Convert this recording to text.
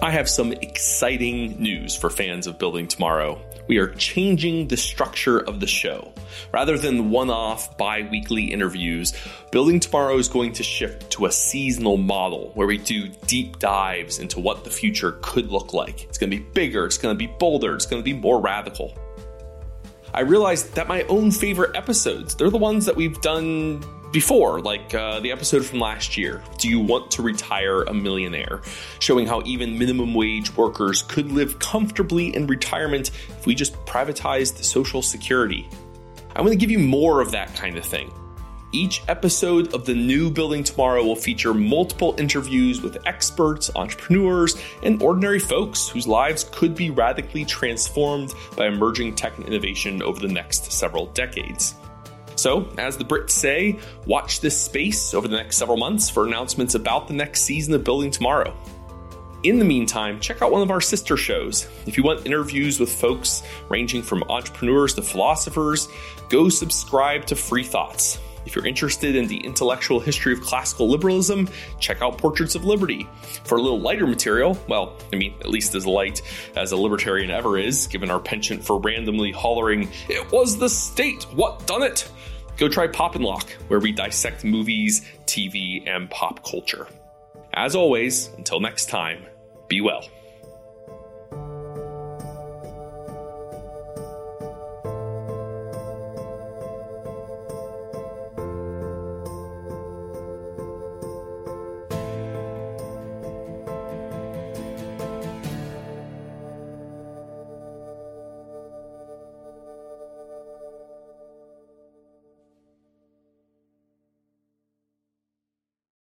I have some exciting news for fans of Building Tomorrow. We are changing the structure of the show. Rather than one off bi weekly interviews, Building Tomorrow is going to shift to a seasonal model where we do deep dives into what the future could look like. It's going to be bigger, it's going to be bolder, it's going to be more radical. I realized that my own favorite episodes, they're the ones that we've done before, like uh, the episode from last year, Do You Want to Retire a Millionaire? showing how even minimum wage workers could live comfortably in retirement if we just privatized Social Security. I'm going to give you more of that kind of thing. Each episode of the new Building Tomorrow will feature multiple interviews with experts, entrepreneurs, and ordinary folks whose lives could be radically transformed by emerging tech and innovation over the next several decades. So, as the Brits say, watch this space over the next several months for announcements about the next season of Building Tomorrow. In the meantime, check out one of our sister shows. If you want interviews with folks ranging from entrepreneurs to philosophers, go subscribe to Free Thoughts. If you're interested in the intellectual history of classical liberalism, check out Portraits of Liberty. For a little lighter material, well, I mean, at least as light as a libertarian ever is, given our penchant for randomly hollering, It was the state, what done it? Go try Pop and Locke, where we dissect movies, TV, and pop culture. As always, until next time, be well.